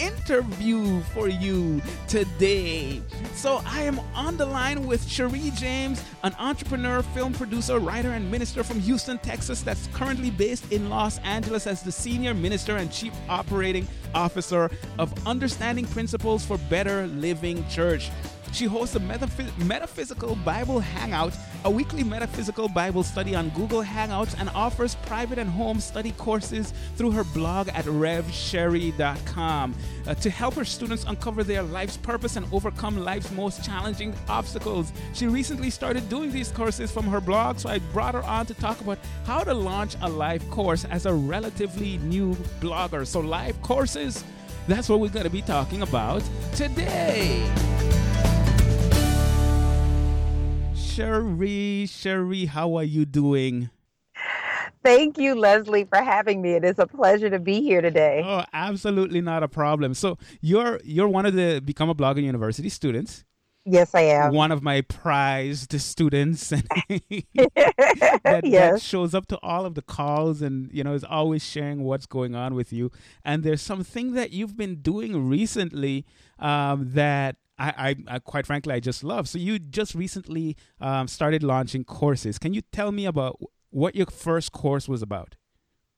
interview for you today. So I am on the line with Cherie James, an entrepreneur, film producer, writer, and minister from Houston, Texas, that's currently based in Los Angeles as the senior minister and chief operating officer of Understanding Principles for Better Living Church. She hosts a metaphy- metaphysical Bible Hangout, a weekly metaphysical Bible study on Google Hangouts, and offers private and home study courses through her blog at revsherri.com uh, to help her students uncover their life's purpose and overcome life's most challenging obstacles. She recently started doing these courses from her blog, so I brought her on to talk about how to launch a live course as a relatively new blogger. So, live courses, that's what we're going to be talking about today. Cherie, Sherri, how are you doing? Thank you, Leslie, for having me. It is a pleasure to be here today. Oh, absolutely not a problem. So you're you're one of the Become a Blogger University students. Yes, I am. One of my prized students, and that, that shows up to all of the calls, and you know is always sharing what's going on with you. And there's something that you've been doing recently um, that I, I, I, quite frankly, I just love. So you just recently um, started launching courses. Can you tell me about what your first course was about?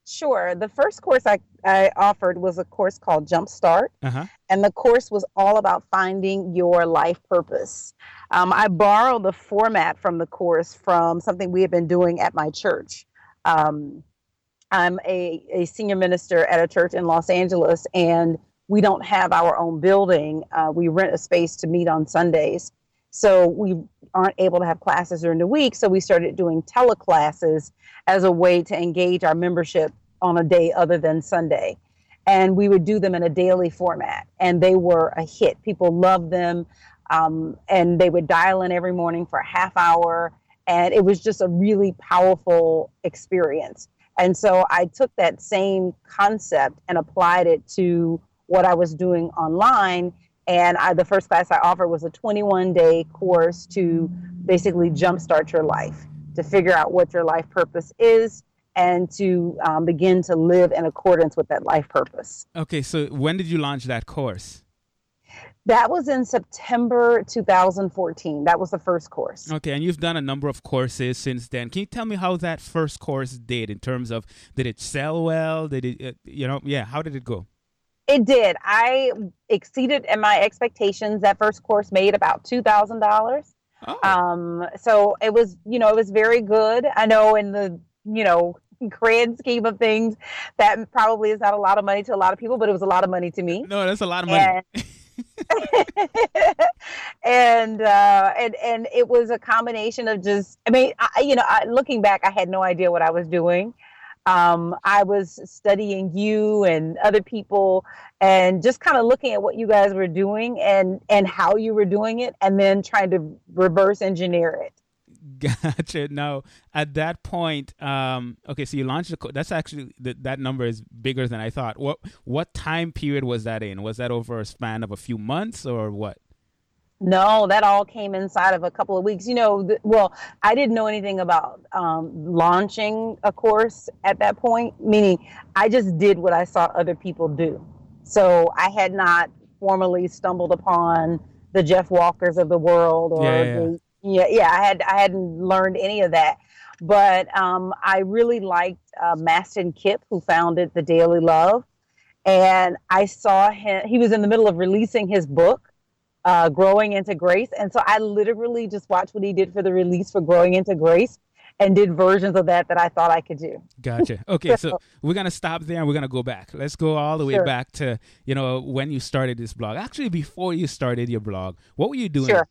Sure. The first course I, I offered was a course called Jumpstart, Uh huh. and the course was all about finding your life purpose. Um, I borrowed the format from the course from something we had been doing at my church. Um, I'm a, a senior minister at a church in Los Angeles, and we don't have our own building. Uh, we rent a space to meet on Sundays. So we aren't able to have classes during the week. So we started doing teleclasses as a way to engage our membership on a day other than Sunday. And we would do them in a daily format. And they were a hit. People loved them. Um, and they would dial in every morning for a half hour. And it was just a really powerful experience. And so I took that same concept and applied it to what I was doing online. And I, the first class I offered was a 21 day course to basically jumpstart your life, to figure out what your life purpose is, and to um, begin to live in accordance with that life purpose. Okay, so when did you launch that course? That was in September 2014. That was the first course. Okay, and you've done a number of courses since then. Can you tell me how that first course did in terms of did it sell well? Did it, uh, you know, yeah, how did it go? It did. I exceeded my expectations. That first course made about two thousand dollars. Oh, Um, so it was, you know, it was very good. I know in the, you know, grand scheme of things, that probably is not a lot of money to a lot of people, but it was a lot of money to me. no, that's a lot of money. and uh, and and it was a combination of just, I mean, I, you know, I, looking back, I had no idea what I was doing. Um, I was studying you and other people, and just kind of looking at what you guys were doing and and how you were doing it, and then trying to reverse engineer it. Gotcha. Now, at that point, um, okay, so you launched the. Co- that's actually that that number is bigger than I thought. What what time period was that in? Was that over a span of a few months or what? No, that all came inside of a couple of weeks. You know, th- well, I didn't know anything about um, launching a course at that point, meaning I just did what I saw other people do. So I had not formally stumbled upon the Jeff Walkers of the world or Yeah, yeah, the yeah, yeah, I had I hadn't learned any of that. But um, I really liked uh, Mastin Kipp, who founded the Daily Love, and I saw him. He was in the middle of releasing his book, uh, Growing into Grace. And so I literally just watched what he did for the release for Growing into Grace and did versions of that that I thought I could do. Gotcha. Okay, so we're gonna stop there and we're gonna go back. Let's go all the way Sure. back to you know when you started this blog. Actually, before you started your blog, what were you doing? Sure.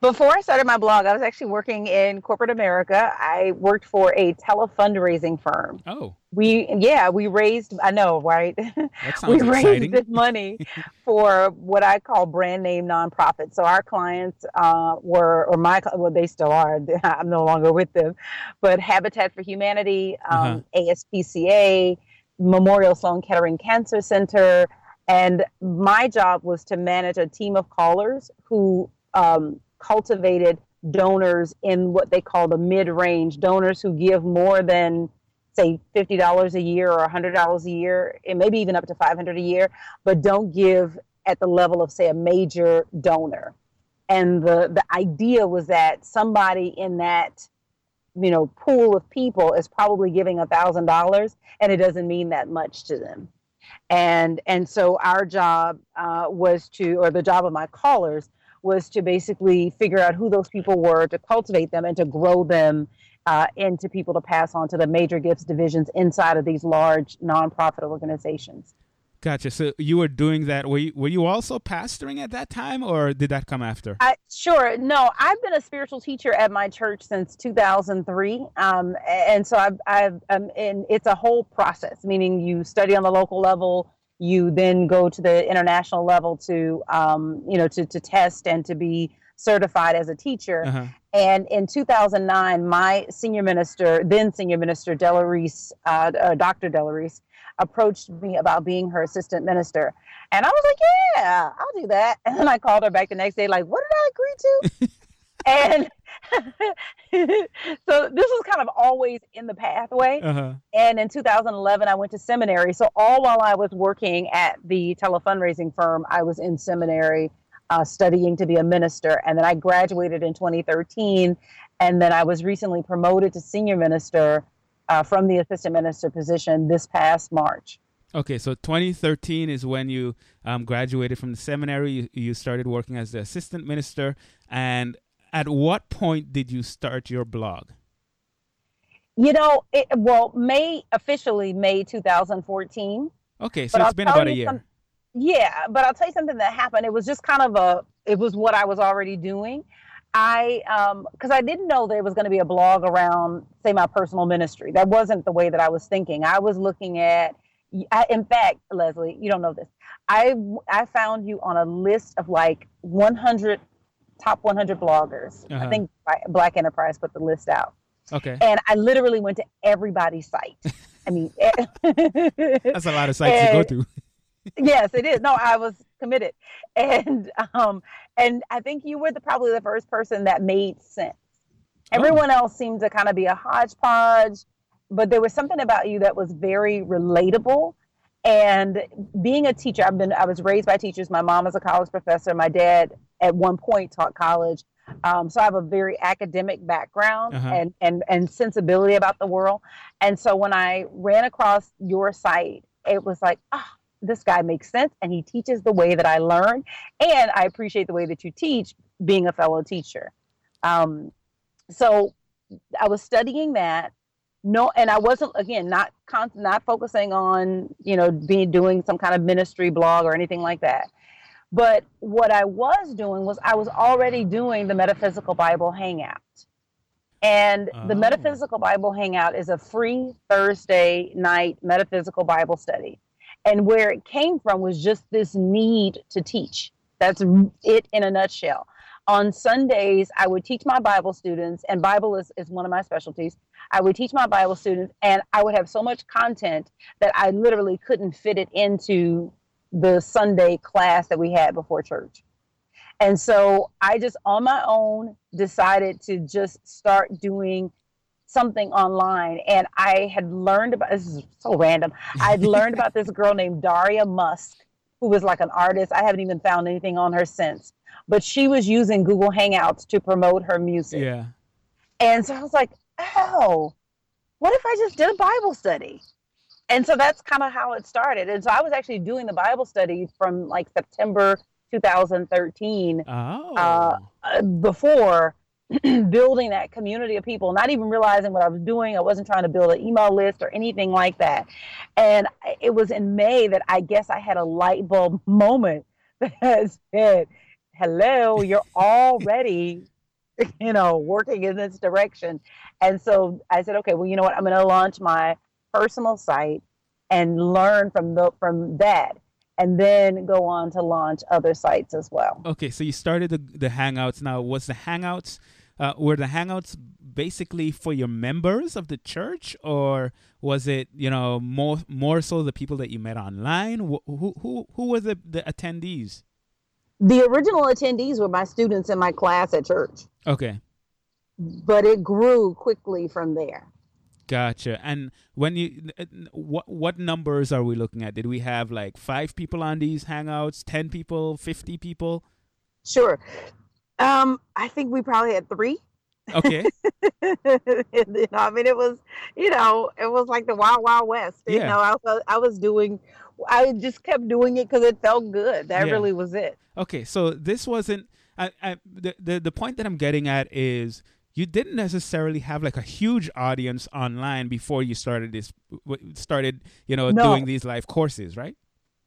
Before I started my blog, I was actually working in corporate America. I worked for a telefundraising firm. Oh, We, yeah, we raised, I know, right? we sounds raised this money for what I call brand name nonprofits. So our clients uh, were, or my, well, they still are. I'm no longer with them, but Habitat for Humanity, um, ASPCA, Memorial Sloan Kettering Cancer Center, and my job was to manage a team of callers who um, cultivated donors in what they call the mid-range donors who give more than say $50 a year or $100 a year, and maybe even up to 500 a year, but don't give at the level of, say, a major donor. And the, the idea was that somebody in that, you know, pool of people is probably giving $1,000 and it doesn't mean that much to them. And, and so our job uh, was to, or the job of my callers was to basically figure out who those people were, to cultivate them and to grow them uh, into people to pass on to the major gifts divisions inside of these large nonprofit organizations. Gotcha. So you were doing that. Were you, were you also pastoring at that time, or did that come after? I, sure. No, I've been a spiritual teacher at my church since 2003, um, and so I've, I've um, and it's a whole process. Meaning, you study on the local level, you then go to the international level to, um, you know, to to test and to be certified as a teacher. Uh-huh. And in 2009, my senior minister, then senior minister Della Reese, uh, uh, Dr. Della Reese, approached me about being her assistant minister. And I was like, yeah, I'll do that. And then I called her back the next day, like, what did I agree to? and so this was kind of always in the pathway. Uh-huh. And in 2011, I went to seminary. So all while I was working at the telefundraising firm, I was in seminary uh, studying to be a minister. And then I graduated in 2013. And then I was recently promoted to senior minister uh, from the assistant minister position this past March. Okay, so 2013 is when you um, graduated from the seminary. You, you started working as the assistant minister. And at what point did you start your blog? You know, it, well, May officially May 2014. Okay, so it's I'll been about a year. some- Yeah, but I'll tell you something that happened. It was just kind of a, it was what I was already doing. I, um, because I didn't know there was going to be a blog around, say, my personal ministry. That wasn't the way that I was thinking. I was looking at, I, in fact, Leslie, you don't know this. I, I found you on a list of like 100 top 100 bloggers. I Uh-huh. think Black Enterprise put the list out. Okay, And I literally went to everybody's site. I mean, that's a lot of sites to go through. yes, it is. No, I was committed, and um, and I think you were the probably the first person that made sense. Everyone else seemed to kind of be a hodgepodge, but there was something about you that was very relatable. And being a teacher, I've been I was raised by teachers. My mom is a college professor. My dad at one point taught college. Um, so I have a very academic background Uh-huh. and, and and sensibility about the world. And so when I ran across your site, it was like, ah, this guy makes sense and he teaches the way that I learn. And I appreciate the way that you teach being a fellow teacher. Um, so I was studying that. No, and I wasn't again not con- not focusing on you know being doing some kind of ministry blog or anything like that. But what I was doing was I was already doing the Metaphysical Bible Hangout. And the Oh. Metaphysical Bible Hangout is a free Thursday night metaphysical Bible study. And where it came from was just this need to teach. That's it in a nutshell. On Sundays, I would teach my Bible students, and Bible is, is one of my specialties. I would teach my Bible students, and I would have so much content that I literally couldn't fit it into the Sunday class that we had before church. And so I just on my own decided to just start doing something online. And I had learned about this is so random. I'd learned about this girl named Daria Musk, who was like an artist. I haven't even found anything on her since. But she was using Google Hangouts to promote her music. Yeah. And so I was like, oh, what if I just did a Bible study? And so that's kind of how it started. And so I was actually doing the Bible study from like September 2013 Oh. uh, uh, before building that community of people, not even realizing what I was doing. I wasn't trying to build an email list or anything like that. And it was in May that I guess I had a light bulb moment that said, hello, you're already, you know, working in this direction. And so I said, okay, well, you know what? I'm going to launch my personal site and learn from the from that and then go on to launch other sites as well. Okay, so you started the the Hangouts. Now, was the Hangouts uh, were the Hangouts basically for your members of the church, or was it you know more more so the people that you met online? Who who who were the the attendees? The original attendees were my students in my class at church, Okay, but it grew quickly from there. gotcha. And when you what what numbers are we looking at? Did we have like five people on these Hangouts, ten people, fifty people? Sure. Um, I think we probably had three. Okay, you know, I mean, it was, you know, it was like the wild, wild west. You Yeah. know, I was, I was doing, I just kept doing it because it felt good. That Yeah. really was it. Okay, so this wasn't. I, I, the, the the point that I'm getting at is you didn't necessarily have like a huge audience online before you started this started you know No. doing these live courses, right?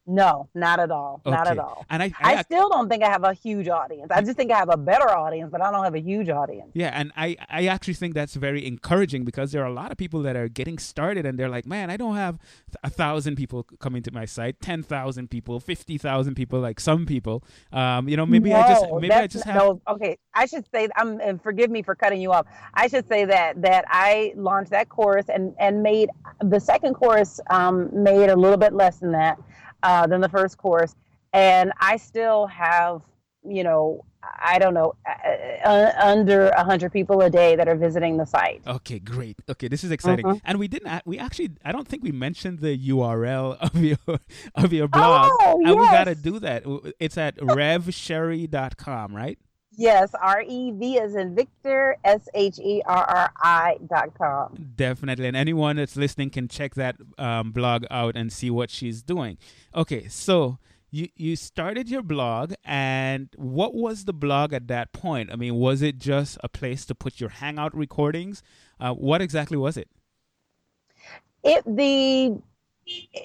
No, not at all. Not at all. And I, I, I still don't think I have a huge audience. I just think I have a better audience, but I don't have a huge audience. yeah, and I I actually think that's very encouraging because there are a lot of people that are getting started and they're like, man, I don't have a thousand people coming to my site, ten thousand people, fifty thousand people, like some people. Um, you know, maybe I just maybe I just have. no, okay. I should say um and forgive me for cutting you off. I should say that that I launched that course and and made the second course um made a little bit less than that uh than the first course and I still have, you know, I don't know, uh, uh, under a 100 people a day that are visiting the site. Okay, great. Okay, this is exciting. Mhm. And we didn't. We actually, I don't think we mentioned the URL of your of your blog, Oh, and we got to do that. It's at revsherri.com, right? Yes, R E V is in Victor, S H E R R I dot com. Definitely. And anyone that's listening can check that um, blog out and see what she's doing. Okay, so you you started your blog, and what was the blog at that point? I mean, was it just a place to put your Hangout recordings? Uh, what exactly was it? it the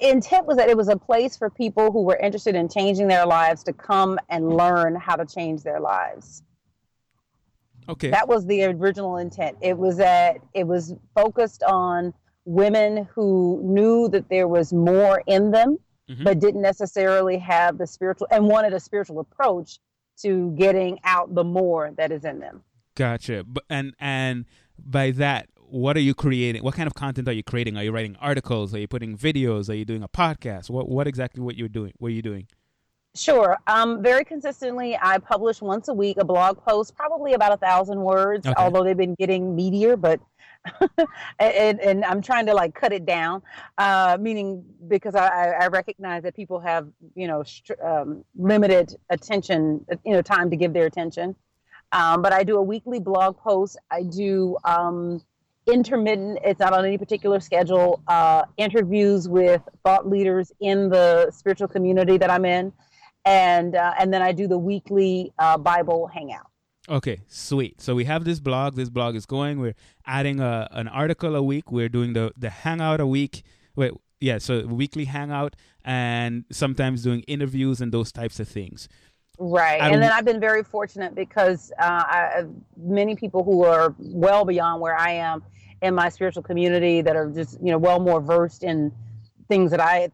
intent was that it was a place for people who were interested in changing their lives to come and learn how to change their lives Okay. that was the original intent it was that it was focused on women who knew that there was more in them Mhm. but didn't necessarily have the spiritual and wanted a spiritual approach to getting out the more that is in them Gotcha. But and and by that, what are you creating? What kind of content are you creating? Are you writing articles? Are you putting videos? Are you doing a podcast? What what exactly what you're doing? What are you doing? Sure. Um, very consistently, I publish once a week a blog post, probably about a thousand words, Okay. although they've been getting meatier, but and, and I'm trying to like cut it down, uh, meaning because I, I recognize that people have, you know, str- um, limited attention, you know, time to give their attention. Um, but I do a weekly blog post. I do um, intermittent, it's not on any particular schedule, uh, interviews with thought leaders in the spiritual community that I'm in. And, uh, and then I do the weekly uh, Bible hangout. Okay, sweet. So we have this blog. This blog is going. We're adding a, an article a week. We're doing the the hangout a week. Wait, yeah. So weekly hangout and sometimes doing interviews and those types of things. Right. And then I've been very fortunate because uh, I, many people who are well beyond where I am in my spiritual community that are just, you know, well more versed in things that I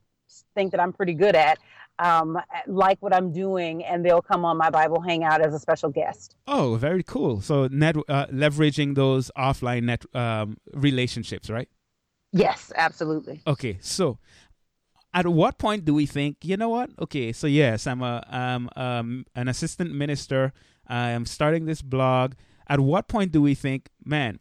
think that I'm pretty good at, um, like what I'm doing, and they'll come on my Bible hangout as a special guest. Oh, very cool. So net uh, leveraging those offline net um, relationships, right? Yes, absolutely. Okay, so at what point do we think, you know what? Okay, so yes, I'm a I'm um, an assistant minister. I am starting this blog. At what point do we think, man,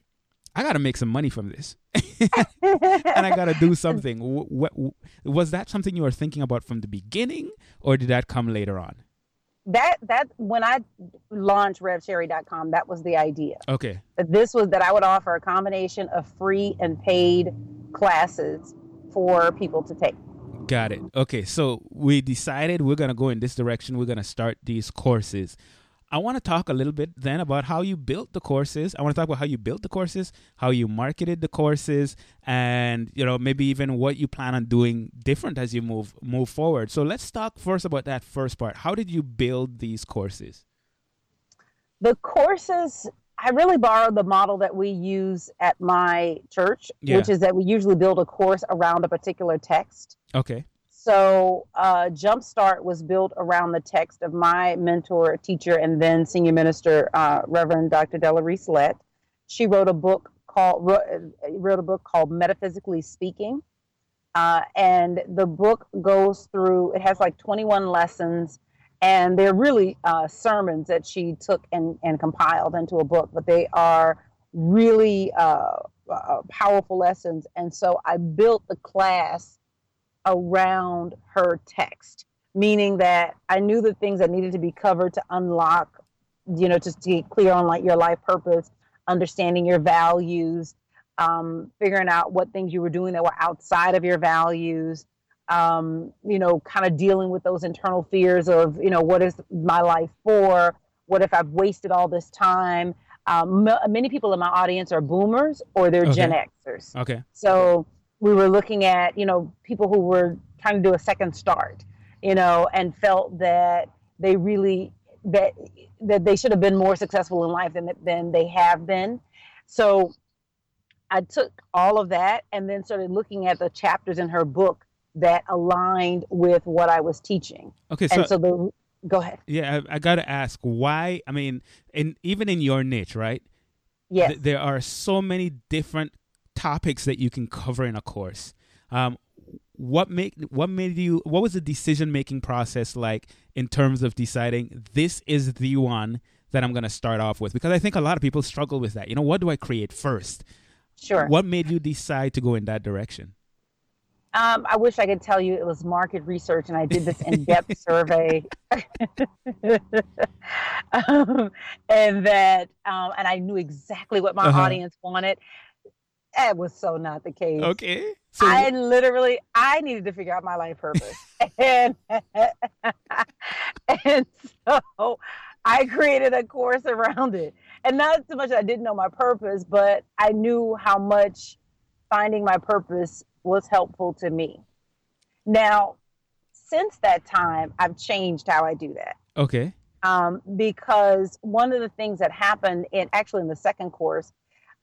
I got to make some money from this, and I got to do something? Wh- wh- was that something you were thinking about from the beginning, or did that come later on? that that when I launched RevSherri.com, that was the idea. Okay, that this was that I would offer a combination of free and paid classes for people to take. Got it. Okay, so we decided we're going to go in this direction. We're going to start these courses. I want to talk a little bit then about how you built the courses. I want to talk about how you built the courses, how you marketed the courses, and you know maybe even what you plan on doing different as you move move forward. So let's talk first about that first part. How did you build these courses? The courses, I really borrowed the model that we use at my church, Yeah. which is that we usually build a course around a particular text. Okay. So, uh, Jumpstart was built around the text of my mentor, teacher, and then senior minister, uh, Reverend Dr. Della Reese Lett. She wrote a book called wrote, wrote a book called Metaphysically Speaking, uh, and the book goes through. It has like 21 lessons, and they're really uh, sermons that she took and, and compiled into a book. But they are really uh, uh, powerful lessons, and so I built the class around her text, meaning that I knew the things that needed to be covered to unlock, you know, just to get clear on like your life purpose, understanding your values, um, figuring out what things you were doing that were outside of your values, um, you know, kind of dealing with those internal fears of, you know, what is my life for? What if I've wasted all this time? Um, m- many people in my audience are boomers or they're Gen Xers. Okay. So we were looking at, you know, people who were trying to do a second start, you know, and felt that they really that that they should have been more successful in life than than they have been. So I took all of that and then started looking at the chapters in her book that aligned with what I was teaching. Okay. So, and so the go ahead. yeah, I, I got to ask why. I mean, in even in your niche, right? Yes. th- there are so many different topics that you can cover in a course. Um, what make what made you? What was the decision making process like in terms of deciding this is the one that I'm going to start off with? Because I think a lot of people struggle with that. You know, what do I create first? sure. What made you decide to go in that direction? Um, I wish I could tell you it was market research and I did this in depth survey. um, and that, um, and I knew exactly what my Uh-huh. audience wanted. That was so not the case. Okay, so I literally, I needed to figure out my life purpose. and, and so I created a course around it. And not so much that I didn't know my purpose, but I knew how much finding my purpose was helpful to me. Now, since that time, I've changed how I do that. Okay, um, because one of the things that happened in actually in the second course,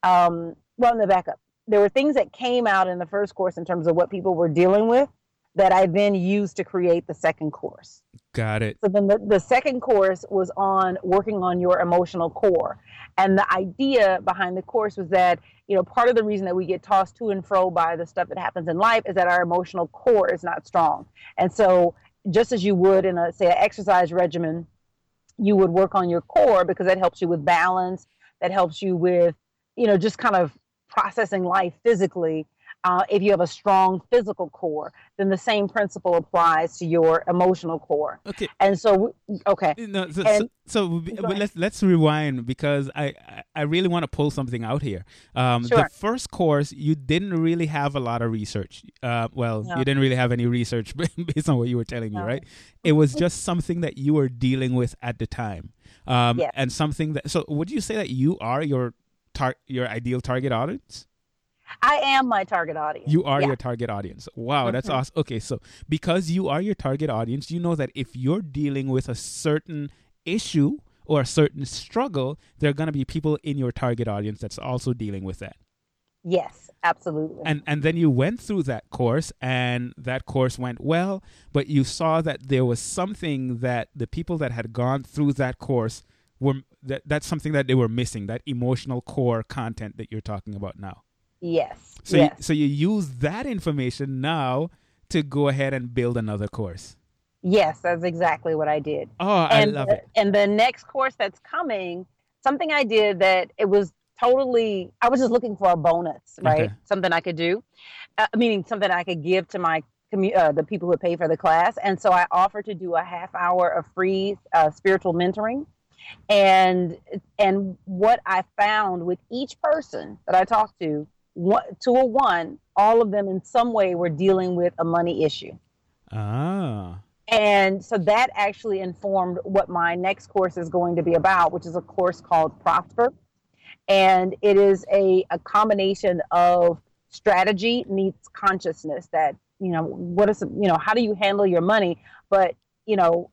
um, well, in the backup, there were things that came out in the first course in terms of what people were dealing with that I then used to create the second course. got it. So then the, the second course was on working on your emotional core. And the idea behind the course was that, you know, part of the reason that we get tossed to and fro by the stuff that happens in life is that our emotional core is not strong. And so just as you would in a say an exercise regimen, you would work on your core because that helps you with balance, that helps you with, you know, just kind of processing life physically. Uh, if you have a strong physical core, then the same principle applies to your emotional core. Okay, And so, okay, No, so, And- so, so Go but ahead. let's let's rewind because I I- really want to pull something out here. Um, The first course you didn't really have a lot of research. Uh, well, No. you didn't really have any research based on what you were telling me, No. right? It was just something that you were dealing with at the time, um, Yes. and something that. So, would you say that you are your tar- your ideal target audience? I am my target audience. You are Yeah. your target audience. Wow, that's Mhm. awesome. Okay, so because you are your target audience, you know that if you're dealing with a certain issue or a certain struggle, there are going to be people in your target audience that's also dealing with that. Yes, absolutely. And and then you went through that course and that course went well, but you saw that there was something that the people that had gone through that course were that that's something that they were missing, that emotional core content that you're talking about now. Yes. So yes. you, so you use that information now to go ahead and build another course. yes, that's exactly what I did. Oh, I and love the, it. and the next course that's coming, something I did that it was totally I was just looking for a bonus, right? Okay. Something I could do, uh, meaning something I could give to my uh, the people who pay for the class. And so I offered to do a half hour of free uh, spiritual mentoring. And and what I found with each person that I talked to, one, to a one, all of them in some way were dealing with a money issue. Ah. And so that actually informed what my next course is going to be about, which is a course called Prosper. And it is a, a combination of strategy meets consciousness that, you know, what is, you know, how do you handle your money? But, you know,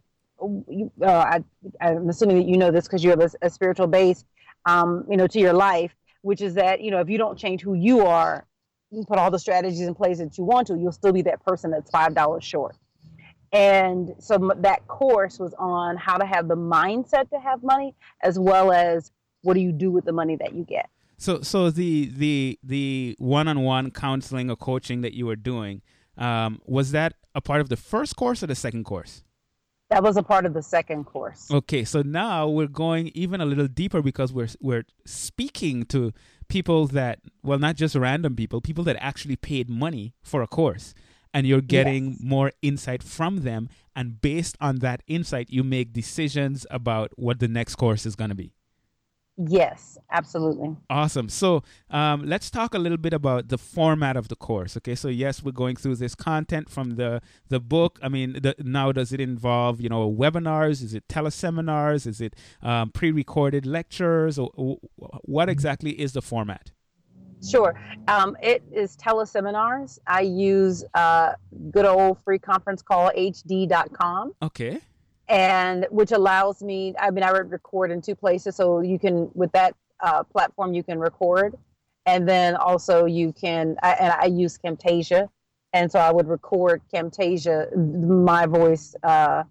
you, uh, I, I'm assuming that you know this because you have a, a spiritual base, um, you know, to your life, which is that, you know, if you don't change who you are, you can put all the strategies in place that you want to, you'll still be that person that's $5 short. And so that course was on how to have the mindset to have money, as well as what do you do with the money that you get. So so the the the one-on-one counseling or coaching that you were doing um, was that a part of the first course or the second course? That was a part of the second course. Okay, so now we're going even a little deeper because we're we're speaking to people that well not just random people, people that actually paid money for a course and you're getting Yes. more insight from them and based on that insight you make decisions about what the next course is going to be. Yes, absolutely. Awesome. So um, let's talk a little bit about the format of the course. Okay, so yes, we're going through this content from the the book. I mean, the, now does it involve you know webinars? Is it teleseminars? Is it um, pre-recorded lectures? Or, or what exactly is the format? Sure. Um, it is teleseminars. I use uh, good old free conference call hd.com. Okay. And which allows me i mean i would record in two places so you can with that uh, platform you can record. And then also you can I, and i use camtasia and so i would record camtasia my voice uh,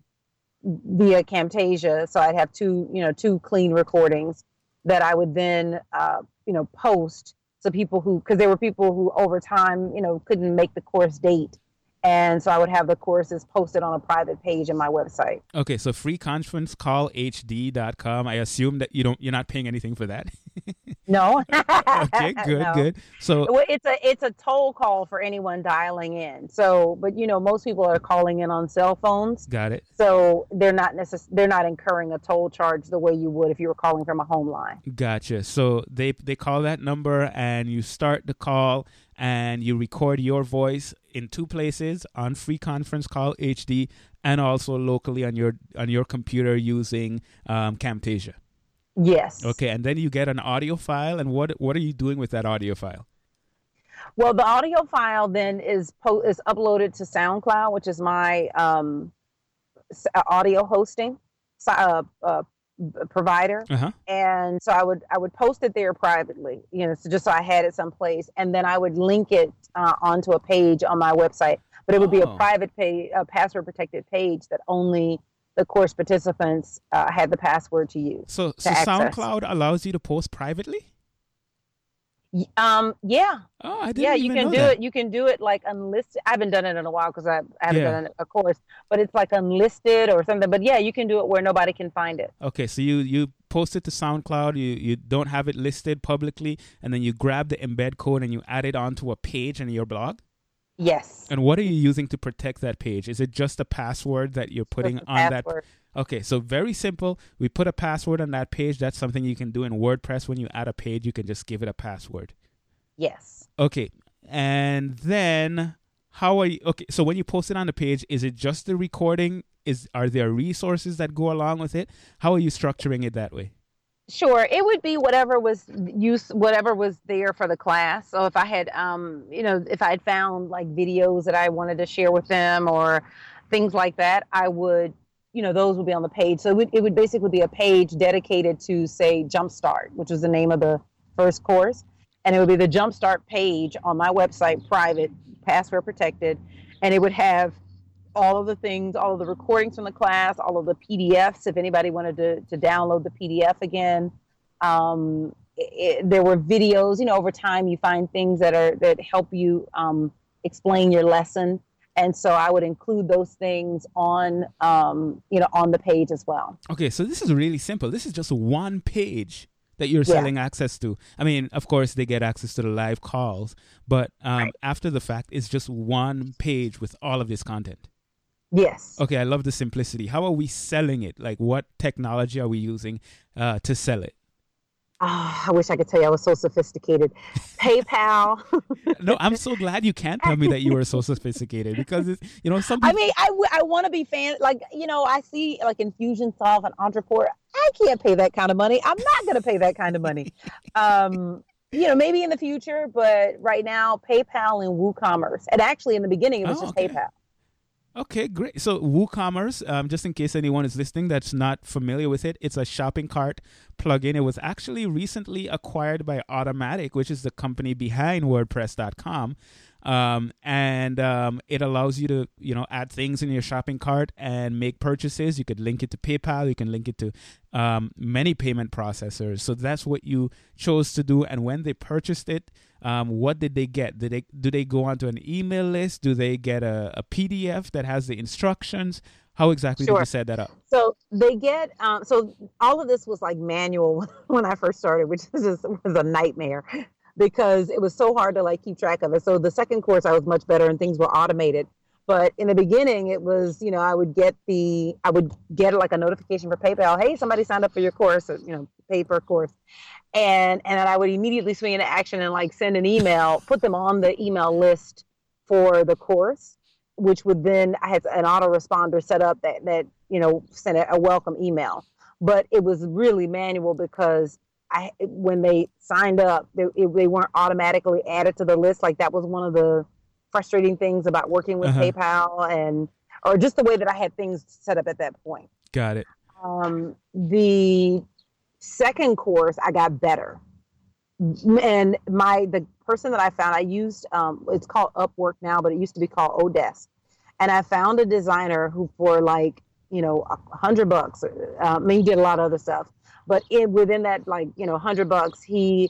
via camtasia. So i'd have two you know two clean recordings that i would then uh, you know post so people who because there were people who over time you know couldn't make the course date and so I would have the courses posted on a private page in my website. Okay. So freeconferencecallhd.com. I assume that you don't you're not paying anything for that. No. okay. Good. No. Good. So Well, it's a it's a toll call for anyone dialing in. So, but you know, most people are calling in on cell phones, got it. so they're not necess- they're not incurring a toll charge the way you would if you were calling from a home line. Gotcha. So they they call that number and you start the call and you record your voice in two places on free conference call HD and also locally on your on your computer using um, Camtasia. Yes. Okay, and then you get an audio file and what what are you doing with that audio file? Well, the audio file then is po- is uploaded to SoundCloud, which is my um, audio hosting uh, uh, provider. Uh-huh. and so I would I would post it there privately, you know, so just so I had it someplace, and then I would link it uh, onto a page on my website. But it would be a Oh. private page, a password protected page that only the course participants uh, had the password to use. So so. SoundCloud allows you to post privately? Um, yeah, Oh, I didn't yeah, you can do that. it. You can do it like unlisted. I haven't done it in a while because I, I haven't Yeah. done a course, but it's like unlisted or something. But yeah, you can do it where nobody can find it. Okay, so you you post it to SoundCloud, you you don't have it listed publicly, and then you grab the embed code and you add it onto a page in your blog. Yes. And what are you using to protect that page? Is it just a password that you're putting on that? Okay, so very simple. We put a password on that page. That's something you can do in WordPress. When you add a page, you can just give it a password. Yes. Okay, and then how are you? Okay, so when you post it on the page, is it just the recording? Is are there resources that go along with it? How are you structuring it that way? Sure, it would be whatever was use, whatever was there for the class. So if I had, um, you know, if I had found like videos that I wanted to share with them or things like that, I would, you know, those would be on the page. So it would, it would basically be a page dedicated to, say, Jumpstart, which was the name of the first course, and it would be the Jumpstart page on my website, private, password protected, and it would have all of the things, all of the recordings from the class, all of the PDFs, if anybody wanted to, to download the PDF again. Um, it, there were videos, you know, over time you find things that are, that help you um, explain your lesson. And so I would include those things on, um, you know, on the page as well. Okay, so this is really simple. This is just one page that you're Yeah. selling access to. I mean, of course, they get access to the live calls, but um, after the fact, it's just one page with all of this content. Yes. Okay, I love the simplicity. How are we selling it? Like, what technology are we using uh, to sell it? Oh, I wish I could tell you I was so sophisticated. PayPal. no, I'm so glad you can't tell me that you were so sophisticated because it's, you know some. I People, mean, I, w- I want to be fan. Like you know, I see like Infusionsoft and Ontraport. I can't pay that kind of money. I'm not going to pay that kind of money. Um, you know, maybe in the future, but right now, PayPal and WooCommerce. And actually, in the beginning, it was Oh, just okay. PayPal. Okay, great. So WooCommerce, um, just in case anyone is listening that's not familiar with it, it's a shopping cart plugin. It was actually recently acquired by Automattic, which is the company behind WordPress.com. Um, and um, it allows you to, you know, add things in your shopping cart and make purchases. You could link it to PayPal. You can link it to um, many payment processors. So that's what you chose to do. And when they purchased it, um, what did they get? Did they do they go onto an email list? Do they get a, a PDF that has the instructions? How exactly did Sure. you set that up? So they get um, so all of this was like manual when I first started, which just, was a nightmare because it was so hard to like keep track of it. So the second course I was much better and things were automated. But in the beginning, it was you know I would get the I would get like a notification for PayPal. Hey, somebody signed up for your course. Or, you know, pay a course, and and then I would immediately swing into action and like send an email, put them on the email list for the course, which would then I had an autoresponder set up that that you know sent a welcome email. But it was really manual because I when they signed up, they, it, they weren't automatically added to the list. Like that was one of the frustrating things about working with Uh-huh. PayPal and or just the way that I had things set up at that point. Got it. Um, the second course, I got better, and my the person that I found, I used um, it's called Upwork now, but it used to be called Odesk, and I found a designer who for like you know a hundred bucks. Uh, I mean, he did a lot of other stuff, but in within that like you know hundred bucks, he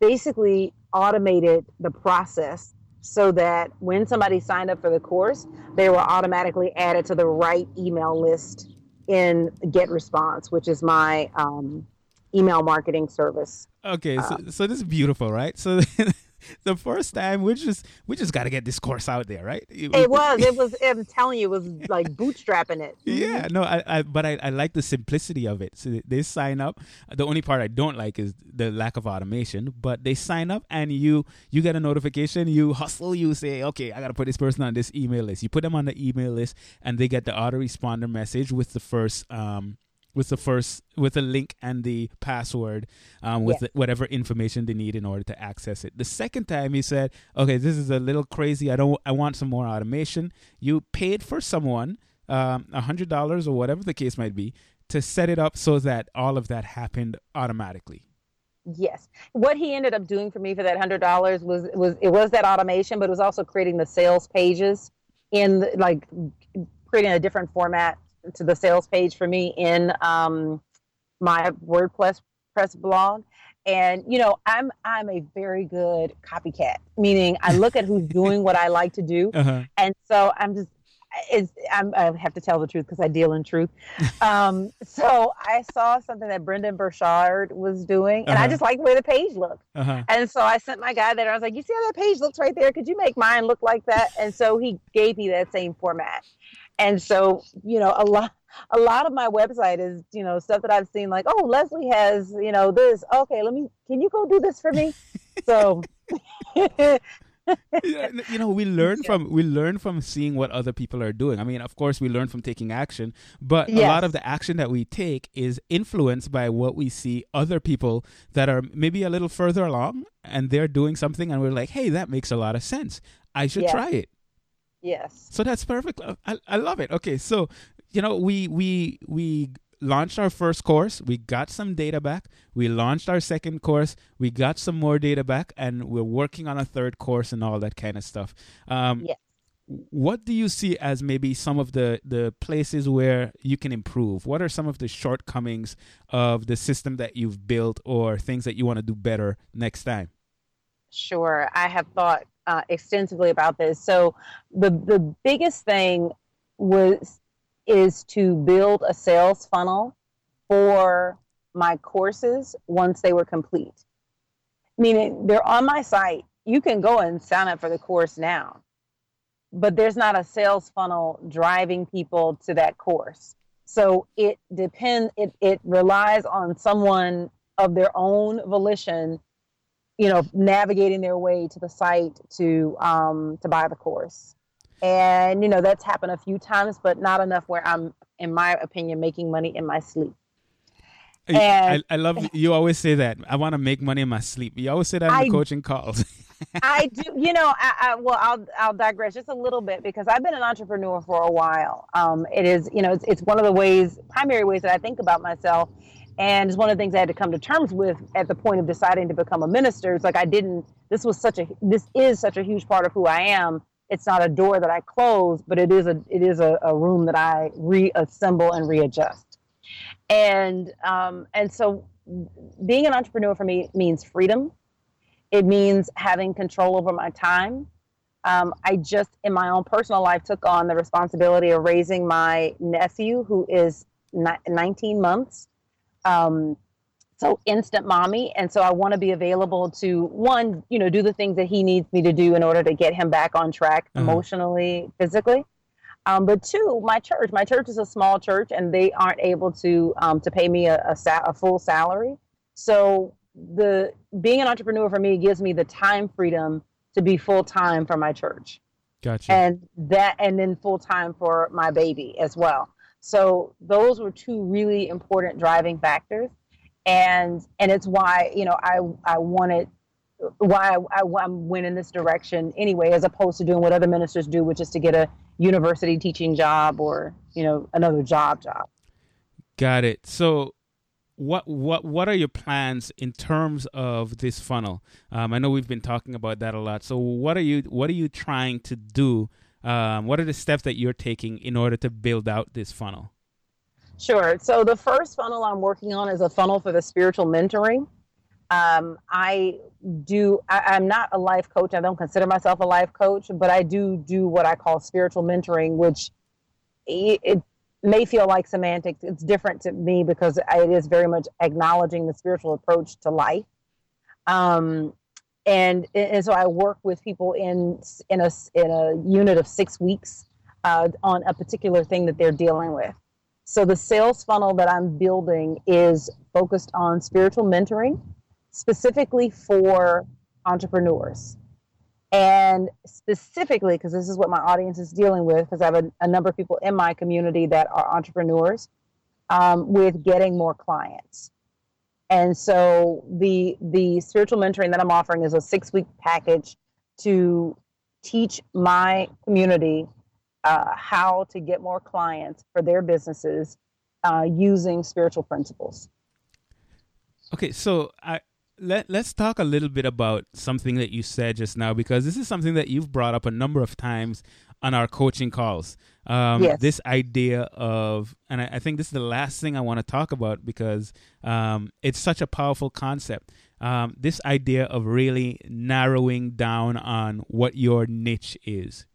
basically automated the process so that when somebody signed up for the course, they were automatically added to the right email list in GetResponse, which is my um, email marketing service. Okay, so, Um, so this is beautiful, right? So the first time we just we just got to get this course out there, right? It was, it was. I'm telling you, it was like bootstrapping it. Yeah, no, I, I but I, I like the simplicity of it. So they- they sign up. The only part I don't like is the lack of automation. But they sign up and you you get a notification. You hustle. You say, okay, I gotta put this person on this email list. You put them on the email list, and they get the autoresponder message with the first um with the first with the link and the password um, with Yes. the, whatever information they need in order to access it. The second time you said, "Okay, this is a little crazy. I don't. I want some more automation." You paid for someone um, a hundred dollars or whatever the case might be to set it up so that all of that happened automatically. Yes. What he ended up doing for me for that hundred dollars was was it was that automation, but it was also creating the sales pages in the- like creating a different format to the sales page for me in um, my WordPress press blog. And you know, I'm I'm a very good copycat, meaning I look at who's doing what I like to do, Uh-huh. and so I'm just it's, I'm, I have to tell the truth because I deal in truth. Um, so I saw something that Brendon Burchard was doing, and I Uh-huh. just liked the way the page looked. Uh-huh. And so I sent my guy there. I was like, "You see how that page looks right there? Could you make mine look like that?" And so he gave me that same format. And so you know, a lot, a lot of my website is you know stuff that I've seen like, "Oh, Leslie has you know this. Okay, let me. Can you go do this for me?" So. Yeah, you know we learn from we learn from seeing what other people are doing i mean of course we learn from taking action but a lot of the action that we take is influenced by what we see other people that are maybe a little further along and they're doing something and we're like hey that makes a lot of sense i should try it yes. so that's perfect. I- I, love it. Okay so you know we we we launched our first course. We got some data back. We launched our second course. We got some more data back and we're working on a third course and all that kind of stuff. Um, Yes. what do you see as maybe some of the the places where you can improve? What are some of the shortcomings of the system that you've built or things that you want to do better next time? Sure, I have thought uh, extensively about this. So the the biggest thing was is to build a sales funnel for my courses once they were complete. Meaning they're on my site. You can go and sign up for the course now, but there's not a sales funnel driving people to that course. So it depends. It it relies on someone of their own volition, you know, navigating their way to the site to um, to buy the course. And you know that's happened a few times, but not enough where I'm, in my opinion, making money in my sleep. I, And- I love you always say that. I want to make money in my sleep. You always say that in I- the coaching calls. I do, you know, I, I well, I'll I'll digress just a little bit because I've been an entrepreneur for a while. Um, it is, you know, it's it's one of the ways, primary ways that I think about myself, and it's one of the things I had to come to terms with at the point of deciding to become a minister. It's like I didn't. This was such a this is such a huge part of who I am. It's not a door that I close, but it is a it is a, a room that I reassemble and readjust. And um, and so being an entrepreneur for me means freedom. It means having control over my time. Um, I just, in my own personal life, took on the responsibility of raising my nephew, who is ni- 19 months. Um, so instant mommy, and so I want to be available to one, you know, do the things that he needs me to do in order to get him back on track Uh-huh. emotionally, physically. Um, but two, my church. My church is a small church, and they aren't able to um, to pay me a, a, sa- a full salary. So the being an entrepreneur for me gives me the time freedom to be full time for my church, gotcha. and that, and then full time for my baby as well. So those were two really important driving factors, and and it's why you know I I wanted why I, I, went in this direction anyway, as opposed to doing what other ministers do, which is to get a university teaching job or you know another job job. Got it. So, what what what are your plans in terms of this funnel? Um, I know we've been talking about that a lot. So, what are you what are you trying to do? Um, what are the steps that you're taking in order to build out this funnel? Sure. So the first funnel I'm working on is a funnel for the spiritual mentoring. Um, I do. I, I'm not a life coach. I don't consider myself a life coach, but I do do what I call spiritual mentoring, which it, it may feel like semantics. It's different to me because it is very much acknowledging the spiritual approach to life. Um, and and so I work with people in in a in a unit of six weeks uh, on a particular thing that they're dealing with. So the sales funnel that I'm building is focused on spiritual mentoring, specifically for entrepreneurs. And specifically, because this is what my audience is dealing with, because I have a, a, number of people in my community that are entrepreneurs, um, with getting more clients. And so the the spiritual mentoring that I'm offering is a six week package to teach my community uh, how to get more clients for their businesses uh, using spiritual principles. Okay, so I let let's talk a little bit about something that you said just now because this is something that you've brought up a number of times on our coaching calls. Um, Yes. This idea of, and I, I think this is the last thing I want to talk about because um, it's such a powerful concept. Um, this idea of really narrowing down on what your niche is.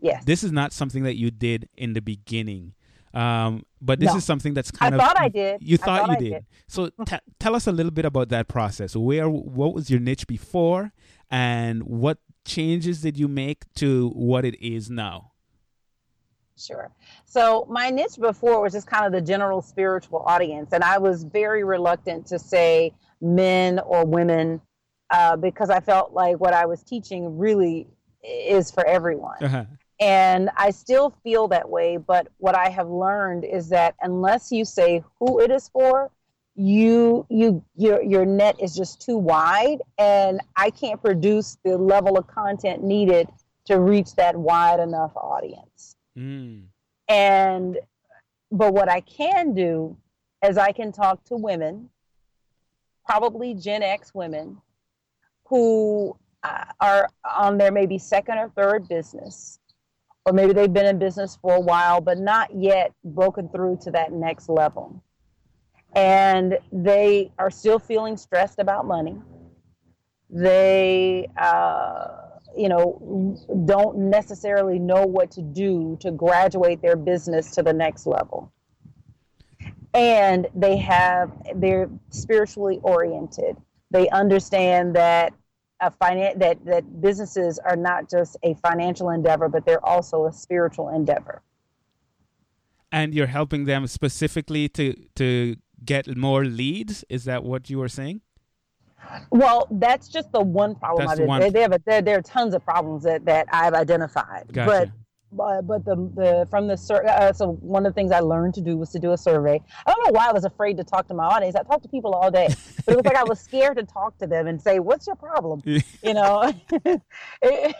Yes. This is not something that you did in the beginning. Um, but this No. is something that's I kind of thought I did. You thought, thought you did. did. So t- tell us a little bit about that process. Where what was your niche before and what changes did you make to what it is now? Sure. So my niche before was just kind of the general spiritual audience, and I was very reluctant to say men or women uh, because I felt like what I was teaching really is for everyone. Uh-huh. And I still feel that way, but what I have learned is that unless you say who it is for, you you your your net is just too wide and I can't produce the level of content needed to reach that wide enough audience. Mm. And but what I can do is I can talk to women, probably Gen X women, who uh, are on their maybe second or third business, or maybe they've been in business for a while, but not yet broken through to that next level. And they are still feeling stressed about money. They, uh, you know, don't necessarily know what to do to graduate their business to the next level. And they have, they're spiritually oriented. They understand that a finan- that, that businesses are not just a financial endeavor, but they're also a spiritual endeavor. And you're helping them specifically to to get more leads. Is that what you were saying? Well, that's just the one problem. That's I one- There, there, have- there, there are tons of problems that, that I've identified. Gotcha. But but but the the from the sur- uh, so one of the things I learned to do was to do a survey. I don't know why I was afraid to talk to my audience. I talked to people all day, but it was like I was scared to talk to them and say, "What's your problem?" You know, It-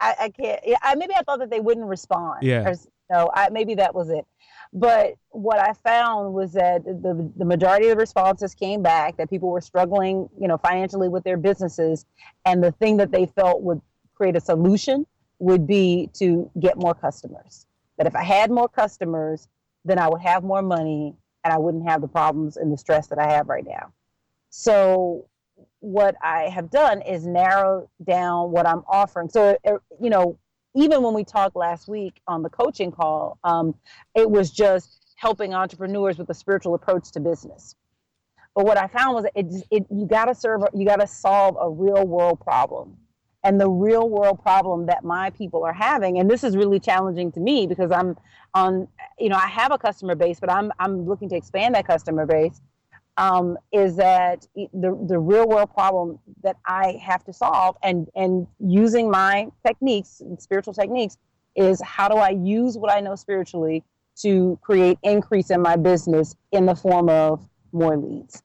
I, I can't. yeah, I, maybe I thought that they wouldn't respond. Yeah. Or, I, maybe that was it. But what I found was that the the majority of the responses came back that people were struggling, you know, financially with their businesses, and the thing that they felt would create a solution would be to get more customers. That if I had more customers, then I would have more money and I wouldn't have the problems and the stress that I have right now. So what I have done is narrow down what I'm offering. So, you know, even when we talked last week on the coaching call, um, it was just helping entrepreneurs with a spiritual approach to business. But what I found was it, it you got to serve, you got to solve a real world problem. And the real world problem that my people are having, and this is really challenging to me because I'm on, you know, I have a customer base, but I'm I'm looking to expand that customer base um, is that the, the real world problem that I have to solve and, and using my techniques, spiritual techniques, is how do I use what I know spiritually to create increase in my business in the form of more leads.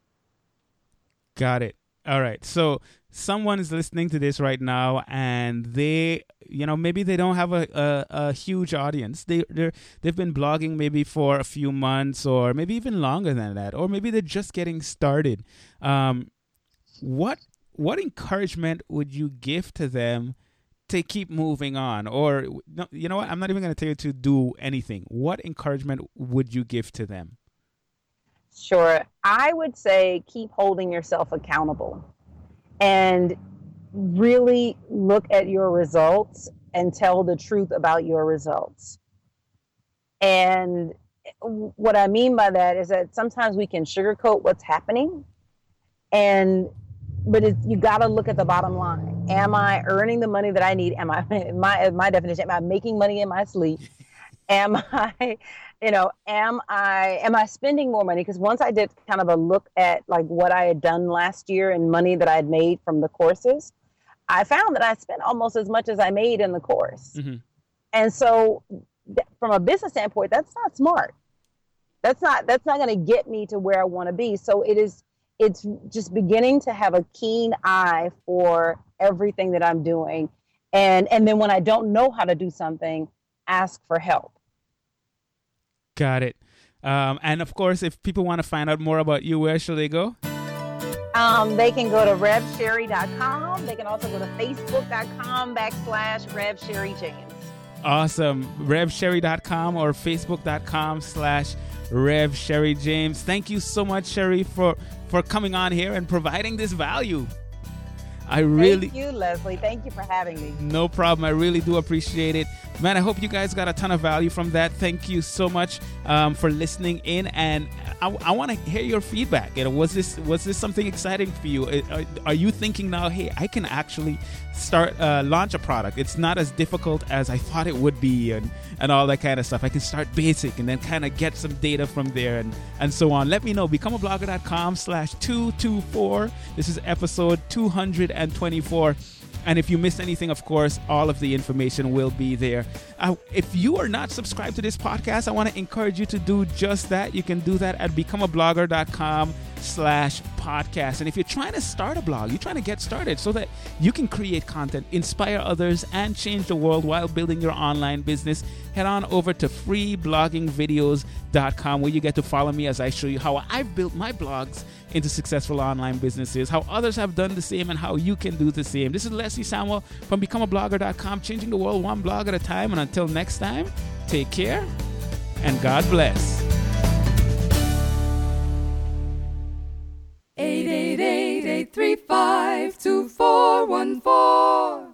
Got it. All right. So someone is listening to this right now, and they, you know, maybe they don't have a, a, a huge audience. They they they've been blogging maybe for a few months, or maybe even longer than that, or maybe they're just getting started. Um, what what encouragement would you give to them to keep moving on? Or you know what? I'm not even going to tell you to do anything. What encouragement would you give to them? Sure. I would say keep holding yourself accountable and really look at your results and tell the truth about your results. And what I mean by that is that sometimes we can sugarcoat what's happening and but it's, you got to look at the bottom line. Am I earning the money that I need? Am I my my definition? Am I making money in my sleep? Am I, you know, am I am I spending more money? Because once I did kind of a look at like what I had done last year and money that I had made from the courses, I found that I spent almost as much as I made in the course. Mhm. And so, th- from a business standpoint, that's not smart. That's not that's not going to get me to where I want to be. So it is it's just beginning to have a keen eye for everything that I'm doing. And and then when I don't know how to do something, ask for help. Got it. Um, and of course, if people want to find out more about you, where should they go? Um, they can go to revsherri.com. They can also go to facebook.com backslash revsherrijames. Awesome. RevSherri.com or Facebook.com slash RevSherriJames. Thank you so much, Sherri, for, for coming on here and providing this value. I really. Thank you, Leslie. Thank you for having me. No problem. I really do appreciate it. Man, I hope you guys got a ton of value from that. Thank you so much um, for listening in, and I, I want to hear your feedback. You know, was this was this something exciting for you? Uh, Are, are you thinking now, hey, I can actually start uh, launch a product? It's not as difficult as I thought it would be, and and all that kind of stuff. I can start basic and then kind of get some data from there, and and so on. Let me know. Becomeablogger.com slash two two four. This is episode two hundred and twenty four. And if you missed anything, of course, all of the information will be there. Uh, if you are not subscribed to this podcast, I want to encourage you to do just that. You can do that at becomeablogger.com slash podcast. And if you're trying to start a blog, you're trying to get started so that you can create content, inspire others, and change the world while building your online business, head on over to freebloggingvideos.com where you get to follow me as I show you how I've built my blogs into successful online businesses, how others have done the same, and how you can do the same. This is Leslie Samuel from becomeablogger.com, changing the world one blog at a time. And until next time, take care and God bless. 888 835 2414.